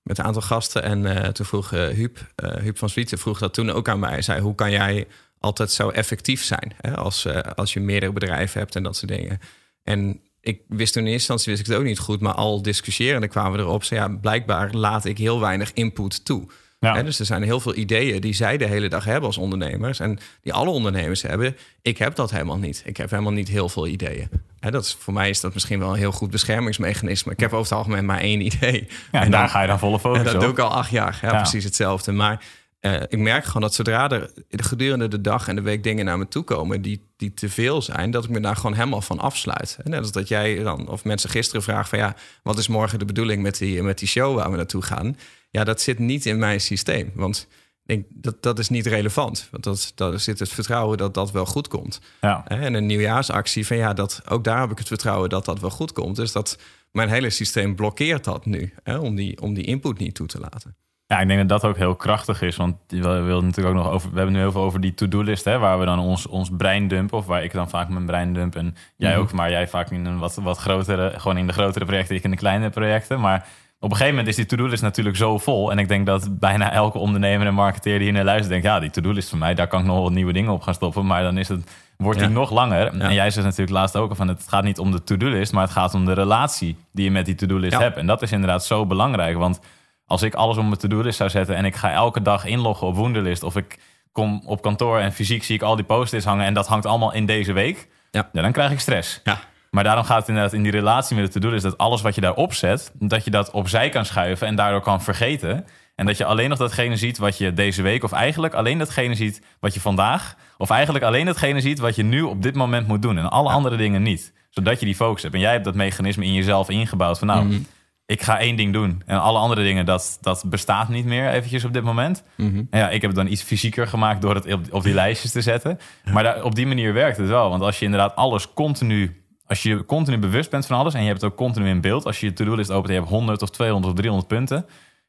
met een aantal gasten. En uh, toen vroeg uh, Huub van Zwieten vroeg dat toen ook aan mij. Hij zei, hoe kan jij altijd zo effectief zijn hè, als, als je meerdere bedrijven hebt en dat soort dingen. En ik wist toen in eerste instantie wist ik het ook niet goed, maar al discussiërende kwamen we erop. Zei, ja, blijkbaar laat ik heel weinig input toe. Ja. Dus er zijn heel veel ideeën die zij de hele dag hebben als ondernemers. En die alle ondernemers hebben. Ik heb dat helemaal niet. Ik heb helemaal niet heel veel ideeën. Dat is, voor mij is dat misschien wel een heel goed beschermingsmechanisme. Ik heb over het algemeen maar één idee. Ja, en, daar ga je dan volle focus en dat op. doe ik al acht jaar. Ja, Ja. precies hetzelfde. Maar uh, ik merk gewoon dat zodra er gedurende de dag en de week dingen naar me toe komen die, die te veel zijn, dat ik me daar gewoon helemaal van afsluit. En net als dat jij dan, of mensen gisteren vragen van ja, wat is morgen de bedoeling met die, met die show waar we naartoe gaan? Ja, dat zit niet in mijn systeem. Want ik denk, dat, dat is niet relevant. Want dat, dat zit het vertrouwen dat dat wel goed komt. Ja. En een nieuwjaarsactie van ja, dat, ook daar heb ik het vertrouwen dat dat wel goed komt. Dus dat mijn hele systeem blokkeert dat nu, hè, om, die, om die input niet toe te laten. Ja, ik denk dat dat ook heel krachtig is. Want we wilden natuurlijk ook nog over. We hebben nu heel veel over die to-do-list, hè, waar we dan ons, ons brein dumpen. Of waar ik dan vaak mijn brein dump. En jij Mhm. ook, maar jij vaak in een wat, wat grotere, gewoon in de grotere projecten, ik in de kleinere projecten. Maar op een gegeven moment is die to-do-list natuurlijk zo vol. En ik denk dat bijna elke ondernemer en marketeer die hier naar luistert, denkt: ja, die to-do-list van mij, daar kan ik nog wat nieuwe dingen op gaan stoppen. Maar dan is het, wordt die Ja. nog langer. Ja. En jij zegt natuurlijk laatst ook al van: het gaat niet om de to-do-list, maar het gaat om de relatie die je met die to-do-list Ja. hebt. En dat is inderdaad zo belangrijk. Want als ik alles op mijn to-do-list zou zetten en ik ga elke dag inloggen op Wunderlist of ik kom op kantoor en fysiek zie ik al die post-its hangen en dat hangt allemaal in deze week, Ja. dan krijg ik stress. Ja. Maar daarom gaat het inderdaad in die relatie met de to-do-list dat alles wat je daarop zet, dat je dat opzij kan schuiven en daardoor kan vergeten. En dat je alleen nog datgene ziet wat je deze week, of eigenlijk alleen datgene ziet wat je vandaag, of eigenlijk alleen datgene ziet wat je nu op dit moment moet doen en alle andere dingen niet. Zodat je die focus hebt. En jij hebt dat mechanisme in jezelf ingebouwd van nou, Mhm. ik ga één ding doen. En alle andere dingen, dat, dat bestaat niet meer eventjes op dit moment. Mhm. En ja, ik heb het dan iets fysieker gemaakt door het op, op die lijstjes te zetten. Maar daar, op die manier werkt het wel. Want als je inderdaad alles continu... Als je continu bewust bent van alles en je hebt het ook continu in beeld. Als je je to-do-list opent en je hebt 100 of 200 of 300 punten.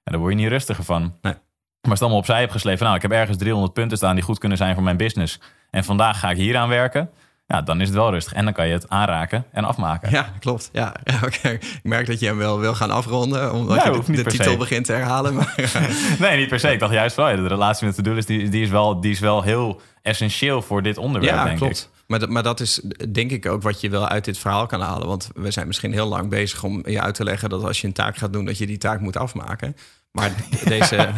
En dan word je niet rustiger van. Nee. Maar als het allemaal opzij hebt geschreven. Nou, ik heb ergens 300 punten staan die goed kunnen zijn voor mijn business. En vandaag ga ik hier aan werken. Ja, dan is het wel rustig. En dan kan je het aanraken en afmaken. Ja, klopt. Ja, ja oké. Ik merk dat je hem wel wil gaan afronden, omdat Nou, je de, de titel se. begint te herhalen. Maar, Nee, niet per se. Ik dacht juist wel, ja, de relatie met de to-do-list die, die, is wel, die is wel heel essentieel voor dit onderwerp, ja, denk klopt. ik. Maar dat, maar dat is denk ik ook wat je wel uit dit verhaal kan halen. Want we zijn misschien heel lang bezig om je uit te leggen dat als je een taak gaat doen, dat je die taak moet afmaken. Maar deze.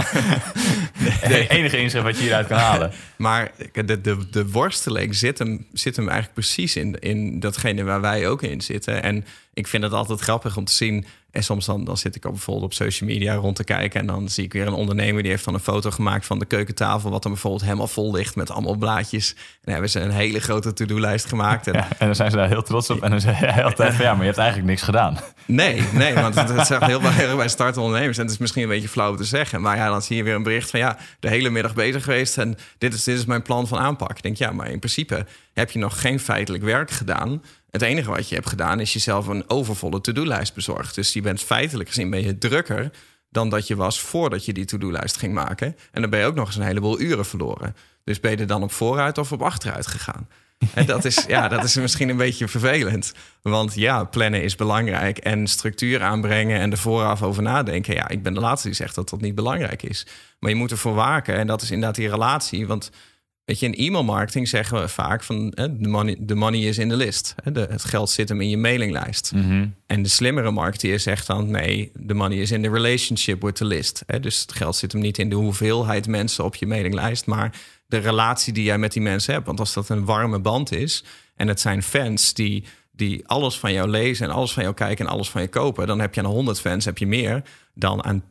Het enige inzicht wat je hieruit kan halen. Maar de, de, de worsteling zit hem, zit hem eigenlijk precies in, in datgene waar wij ook in zitten. En ik vind het altijd grappig om te zien. En soms dan, dan zit ik ook bijvoorbeeld op social media rond te kijken. En dan zie ik weer een ondernemer die heeft dan een foto gemaakt van de keukentafel. Wat dan bijvoorbeeld helemaal vol ligt met allemaal blaadjes. En dan hebben ze een hele grote to-do-lijst gemaakt. En Ja, en dan zijn ze daar heel trots op. En dan zeg je altijd van ja, maar je hebt eigenlijk niks gedaan. Nee, nee, want het, het zegt heel erg bij startende ondernemers. En het is misschien een beetje flauw te zeggen. Maar ja, dan zie je weer een bericht van ja, de hele middag bezig geweest. En dit is, dit is mijn plan van aanpak. Ik denk ja, maar in principe heb je nog geen feitelijk werk gedaan. Het enige wat je hebt gedaan is jezelf een overvolle to-do-lijst bezorgd. Dus je bent feitelijk gezien ben je drukker dan dat je was voordat je die to-do-lijst ging maken. En dan ben je ook nog eens een heleboel uren verloren. Dus ben je dan op vooruit of op achteruit gegaan? En dat is, ja, dat is misschien een beetje vervelend. Want ja, plannen is belangrijk. En structuur aanbrengen en er vooraf over nadenken. Ja, ik ben de laatste die zegt dat dat niet belangrijk is. Maar je moet ervoor waken. En dat is inderdaad die relatie. Want weet je, in e-mailmarketing zeggen we vaak van... de money, the money is in the list. De, het geld zit hem in je mailinglijst. En de slimmere marketeer zegt dan... nee, the money is in the relationship with the list. Dus het geld zit hem niet in de hoeveelheid mensen op je mailinglijst... maar de relatie die jij met die mensen hebt. Want als dat een warme band is... en het zijn fans die, die alles van jou lezen... en alles van jou kijken en alles van je kopen... dan heb je aan 100 fans heb je meer dan aan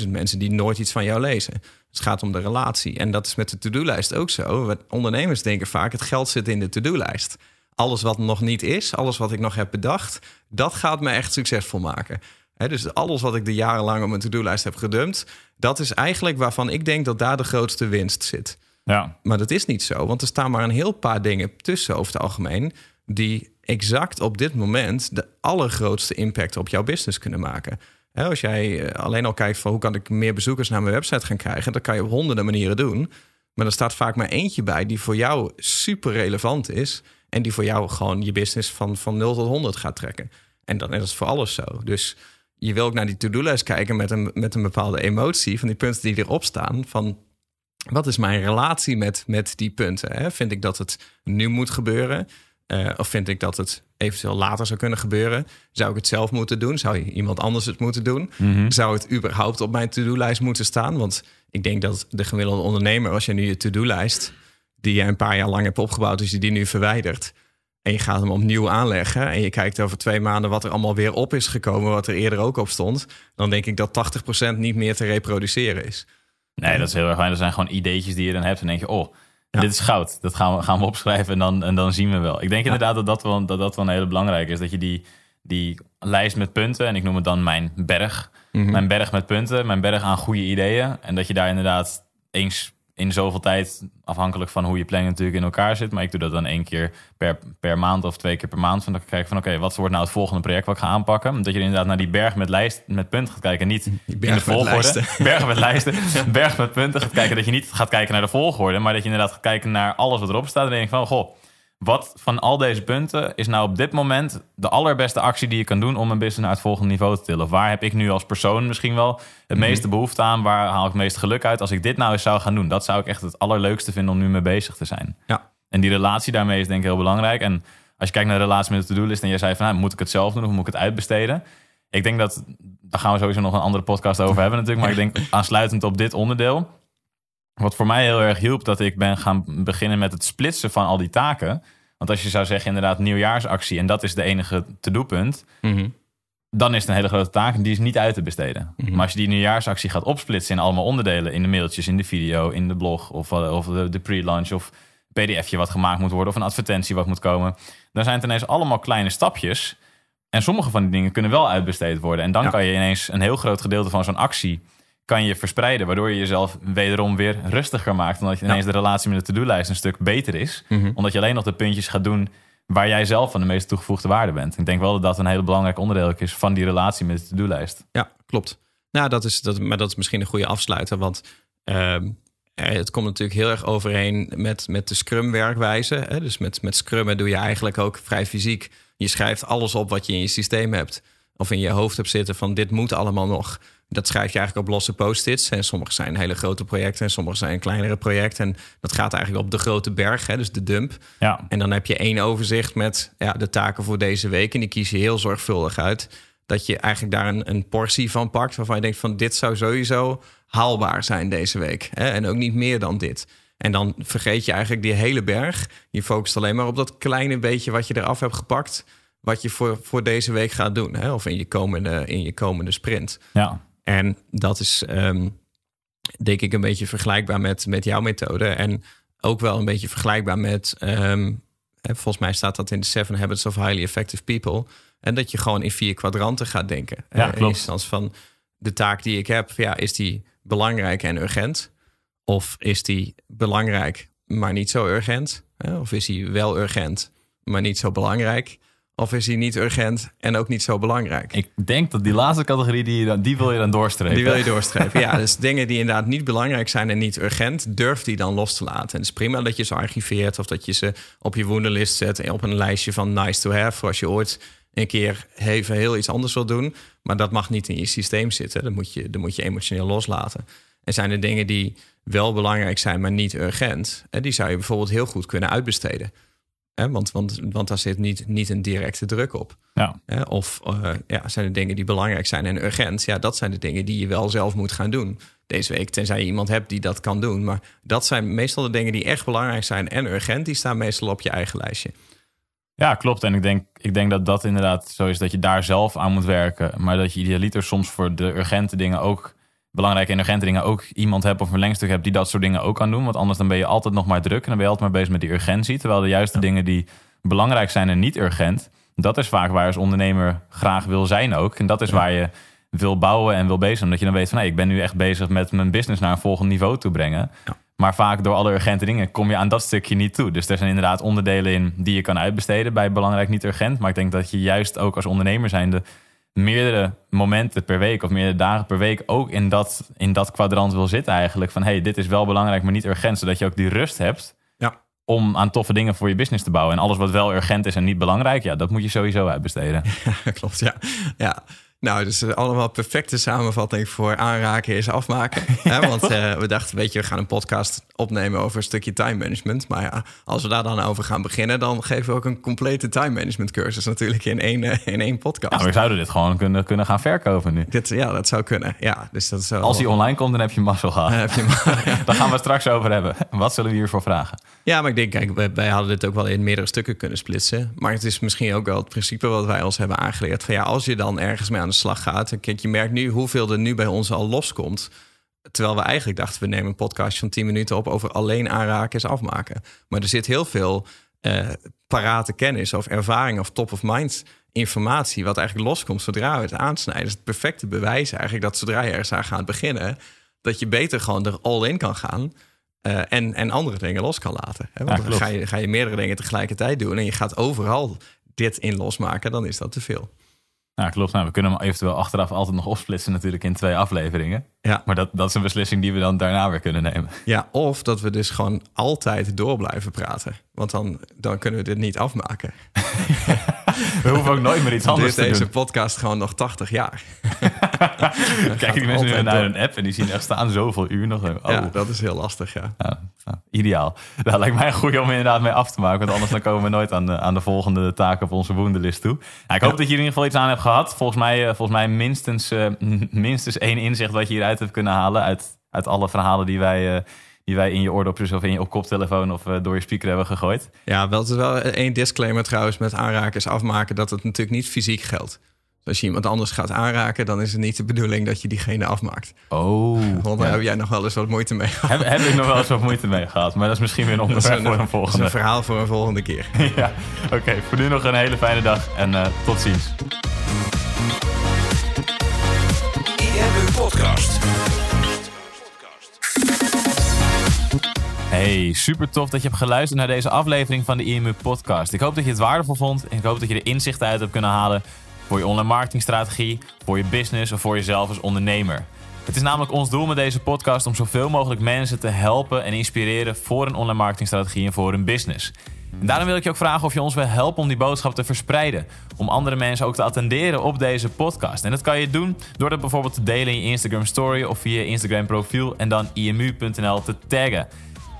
10.000 mensen... die nooit iets van jou lezen. Het gaat om de relatie. En dat is met de to-do-lijst ook zo. Ondernemers denken vaak, het geld zit in de to-do-lijst. Alles wat nog niet is, alles wat ik nog heb bedacht, dat gaat me echt succesvol maken. dus alles wat ik de jarenlang op mijn to-do-lijst heb gedumpt, dat is eigenlijk waarvan ik denk dat daar de grootste winst zit. Ja. Maar dat is niet zo, want er staan maar een heel paar dingen tussen over het algemeen die exact op dit moment de allergrootste impact op jouw business kunnen maken. Als jij eh, alleen al kijkt van hoe kan ik meer bezoekers naar mijn website gaan krijgen, dat kan je op honderden manieren doen. Maar er staat vaak maar eentje bij die voor jou super relevant is. En die voor jou gewoon je business van, van 0 tot 100 gaat trekken. En dan is voor alles zo. Dus je wil ook naar die to-do-lijst kijken met een, met een bepaalde emotie van die punten die erop staan. Van wat is mijn relatie met, met die punten? Hè? Vind ik dat het nu moet gebeuren? Uh, of vind ik dat het eventueel later zou kunnen gebeuren? Zou ik het zelf moeten doen? Zou iemand anders het moeten doen? Mhm. Zou het überhaupt op mijn to-do-lijst moeten staan? Want ik denk dat de gemiddelde ondernemer, als je nu je to-do-lijst, die je een paar jaar lang hebt opgebouwd, als je die nu verwijdert. En je gaat hem opnieuw aanleggen. En je kijkt over twee maanden wat er allemaal weer op is gekomen, wat er eerder ook op stond. Dan denk ik dat 80% niet meer te reproduceren is. Nee, dat is heel erg fijn. Er zijn gewoon ideetjes die je dan hebt. En denk je, oh, dit is goud. Dat gaan we, gaan we opschrijven en dan, en dan zien we wel. Ik denk inderdaad dat dat, wel, dat dat wel een hele belangrijke is. Dat je die, die lijst met punten, en ik noem het dan mijn berg. Mhm. Mijn berg met punten, mijn berg aan goede ideeën. En dat je daar inderdaad eens in zoveel tijd, afhankelijk van hoe je planning natuurlijk in elkaar zit. Maar ik doe dat dan één keer per, per maand of twee keer per maand. Van dan kijk van oké, wat wordt nou het volgende project wat ik ga aanpakken? Dat je inderdaad naar die berg met lijst met punten gaat kijken. Niet in de volgorde. Berg met lijsten. berg met punten gaat kijken. Dat je niet gaat kijken naar de volgorde. Maar dat je inderdaad gaat kijken naar alles wat erop staat. En denk ik van goh wat van al deze punten is nou op dit moment de allerbeste actie die je kan doen om een business naar het volgende niveau te tillen? Of waar heb ik nu als persoon misschien wel het Mhm. meeste behoefte aan? Waar haal ik het meeste geluk uit? Als ik dit nou eens zou gaan doen, dat zou ik echt het allerleukste vinden om nu mee bezig te zijn. Ja. En die relatie daarmee is denk ik heel belangrijk. En als je kijkt naar de relatie met de to-do-list en jij zei van, nou, moet ik het zelf doen of moet ik het uitbesteden? Ik denk dat, daar gaan we sowieso nog een andere podcast over hebben natuurlijk. Maar ik denk aansluitend op dit onderdeel, wat voor mij heel erg hielp, dat ik ben gaan beginnen met het splitsen van al die taken. Want als je zou zeggen, inderdaad, nieuwjaarsactie en dat is de enige to-do-punt, Mhm. dan is het een hele grote taak en die is niet uit te besteden. Mhm. Maar als je die nieuwjaarsactie gaat opsplitsen in allemaal onderdelen, in de mailtjes, in de video, in de blog of, eh, of de, de pre-launch of pdfje wat gemaakt moet worden of een advertentie wat moet komen, dan zijn het ineens allemaal kleine stapjes. En sommige van die dingen kunnen wel uitbesteed worden. En dan Ja. kan je ineens een heel groot gedeelte van zo'n actie kan je verspreiden, waardoor je jezelf wederom weer rustiger maakt. Omdat je ineens de relatie met de to-do-lijst een stuk beter is. Mhm. Omdat je alleen nog de puntjes gaat doen waar jij zelf van de meest toegevoegde waarde bent. Ik denk wel dat dat een heel belangrijk onderdeel is van die relatie met de to-do-lijst. Ja, klopt. Nou, dat is, dat, maar dat is misschien een goede afsluiter. Want ehm, eh, het komt natuurlijk heel erg overeen met, met de Scrum-werkwijze. Dus met, met Scrummen doe je eigenlijk ook vrij fysiek. Je schrijft alles op wat je in je systeem hebt. Of in je hoofd hebt zitten van dit moet allemaal nog. Dat schrijf je eigenlijk op losse post-its. En sommige zijn hele grote projecten en sommige zijn kleinere projecten. En dat gaat eigenlijk op de grote berg, hè? dus de dump. Ja, En dan heb je één overzicht met ja, de taken voor deze week. En die kies je heel zorgvuldig uit. Dat je eigenlijk daar een, een portie van pakt. Waarvan je denkt van dit zou sowieso haalbaar zijn deze week. Hè? En ook niet meer dan dit. En dan vergeet je eigenlijk die hele berg. Je focust alleen maar op dat kleine beetje wat je eraf hebt gepakt. Wat je voor, voor deze week gaat doen. Hè? Of in je komende, in je komende sprint. ja. En dat is ehm, denk ik een beetje vergelijkbaar met, met jouw methode. En ook wel een beetje vergelijkbaar met... hè, volgens mij staat dat in de Seven Habits of Highly Effective People. En dat je gewoon in vier kwadranten gaat denken. Ja, Eh, in klopt. instantie van de taak die ik heb, ja, is die belangrijk en urgent? Of is die belangrijk, maar niet zo urgent? Hè? Of is die wel urgent, maar niet zo belangrijk? Of is die niet urgent en ook niet zo belangrijk? Ik denk dat die laatste categorie, die, je dan, die wil je dan doorstrepen. Die wil je doorstrepen. ja, dus dingen die inderdaad niet belangrijk zijn en niet urgent, durf die dan los te laten. En het is prima dat je ze archiveert of dat je ze op je woendelist zet en op een lijstje van nice to have. Voor als je ooit een keer even heel iets anders wil doen. Maar dat mag niet in je systeem zitten. Dat moet je, dat moet je emotioneel loslaten. En zijn er dingen die wel belangrijk zijn, maar niet urgent. En die zou je bijvoorbeeld heel goed kunnen uitbesteden. Hè, Want, want, want daar zit niet, niet een directe druk op. Ja. Hè, Of eh, ja, zijn er dingen die belangrijk zijn en urgent? Ja, dat zijn de dingen die je wel zelf moet gaan doen deze week. Tenzij je iemand hebt die dat kan doen. Maar dat zijn meestal de dingen die echt belangrijk zijn en urgent. Die staan meestal op je eigen lijstje. Ja, klopt. En ik denk, ik denk dat dat inderdaad zo is dat je daar zelf aan moet werken. Maar dat je idealiter soms voor de urgente dingen ook belangrijke en urgente dingen ook iemand hebt of een verlengstuk hebt die dat soort dingen ook kan doen. Want anders dan ben je altijd nog maar druk en dan ben je altijd maar bezig met die urgentie. Terwijl de juiste dingen die belangrijk zijn en niet urgent, dat is vaak waar je als ondernemer graag wil zijn ook. En dat is waar je wil bouwen en wil bezig zijn. Omdat je dan weet van hey, ik ben nu echt bezig met mijn business naar een volgend niveau toe brengen. Ja. Maar vaak door alle urgente dingen kom je aan dat stukje niet toe. Dus er zijn inderdaad onderdelen in die je kan uitbesteden bij belangrijk niet urgent. Maar ik denk dat je juist ook als ondernemer zijnde meerdere momenten per week of meerdere dagen per week ook in dat, in dat kwadrant wil zitten eigenlijk. Van hey, dit is wel belangrijk, maar niet urgent. Zodat je ook die rust hebt Ja. om aan toffe dingen voor je business te bouwen. En alles wat wel urgent is en niet belangrijk, ja, dat moet je sowieso uitbesteden. Ja, klopt. Ja. ja. Nou, dus eh, allemaal perfecte samenvatting voor aanraken is afmaken. Hè? Want eh, we dachten, weet je, we gaan een podcast opnemen over een stukje time management. Maar ja, als we daar dan over gaan beginnen, dan geven we ook een complete time management cursus natuurlijk in één, eh, in één podcast. Nou, we zouden dit gewoon kunnen, kunnen gaan verkopen nu. Dit, ja, dat zou kunnen. Ja, dus dat wel- Als hij online komt, dan heb je mazzel gehad. Dan heb je maar- Daar gaan we het straks over hebben. Wat zullen we hiervoor vragen? Ja, maar ik denk, kijk, wij, wij hadden dit ook wel in meerdere stukken kunnen splitsen. Maar het is misschien ook wel het principe wat wij ons hebben aangeleerd. Van ja, als je dan ergens mee aan de slag gaat. En kijk, je merkt nu hoeveel er nu bij ons al loskomt. Terwijl we eigenlijk dachten, we nemen een podcast van 10 minuten op over alleen aanraken is afmaken. Maar er zit heel veel eh, parate kennis of ervaring of top of mind informatie. Wat eigenlijk loskomt zodra we het aansnijden. Dat is het perfecte bewijs eigenlijk dat zodra je ergens aan gaat beginnen. Dat je beter gewoon er all in kan gaan. Eh, en, en andere dingen los kan laten. Hè? Want Ja, dan klopt. ga je, ga je meerdere dingen tegelijkertijd doen en je gaat overal dit in losmaken, dan is dat te veel. Nou, klopt. Nou, we kunnen hem eventueel achteraf altijd nog opsplitsen natuurlijk in twee afleveringen. Ja. Maar dat, dat is een beslissing die we dan daarna weer kunnen nemen. ja, of dat we dus gewoon altijd door blijven praten. Want dan, dan kunnen we dit niet afmaken. We hoeven ook nooit meer iets anders te deze doen. podcast gewoon nog 80 jaar. Kijk, die mensen nu naar door. hun app en die zien echt staan zoveel uur nog. Oh, Ja, dat is heel lastig, ja. Ja, nou, ideaal. Dat lijkt mij een goede om inderdaad mee af te maken. Want anders dan komen we nooit aan de, aan de volgende taak op onze woendelist toe. Ik hoop dat je hier in ieder geval iets aan hebt gehad. Volgens mij, eh, volgens mij minstens, eh, minstens één inzicht wat je hieruit hebt kunnen halen. Uit, uit alle verhalen die wij, eh, die wij in je oordopjes of in je op koptelefoon of door je speaker hebben gegooid. Ja, wel, het is wel één disclaimer trouwens met aanraken is afmaken... dat het natuurlijk niet fysiek geldt. Als je iemand anders gaat aanraken... dan is het niet de bedoeling dat je diegene afmaakt. Oh. Want daar heb jij nog wel eens wat moeite mee gehad. Heb, heb ik nog wel eens wat moeite mee gehad. Maar dat is misschien weer een onderwerp voor een dat is volgende. een verhaal voor een volgende keer. ja, oké. voor nu nog een hele fijne dag en eh, tot ziens. IMU Podcast. Hey, super tof dat je hebt geluisterd naar deze aflevering van de IMU Podcast. Ik hoop dat je het waardevol vond en ik hoop dat je er inzichten uit hebt kunnen halen voor je online marketingstrategie, voor je business of voor jezelf als ondernemer. Het is namelijk ons doel met deze podcast om zoveel mogelijk mensen te helpen en inspireren voor een online marketingstrategie en voor hun business. En daarom wil ik je ook vragen of je ons wil helpen om die boodschap te verspreiden. Om andere mensen ook te attenderen op deze podcast. En dat kan je doen door dat bijvoorbeeld te delen in je Instagram story of via je Instagram profiel en dan imu.nl te taggen.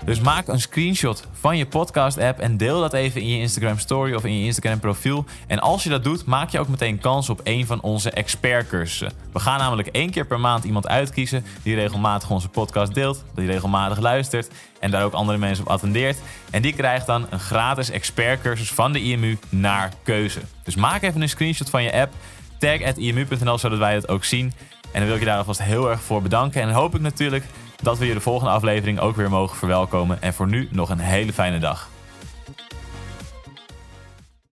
Dus maak een screenshot van je podcast-app en deel dat even in je Instagram story of in je Instagram profiel. En als je dat doet, maak je ook meteen kans op een van onze expertcursussen. We gaan namelijk één keer per maand iemand uitkiezen die regelmatig onze podcast deelt, die regelmatig luistert en daar ook andere mensen op attendeert. En die krijgt dan een gratis expertcursus van de IMU naar keuze. Dus maak even een screenshot van je app, tag imu.nl zodat wij het ook zien. En dan wil ik je daar alvast heel erg voor bedanken. En hoop ik natuurlijk dat we je de volgende aflevering ook weer mogen verwelkomen. En voor nu nog een hele fijne dag.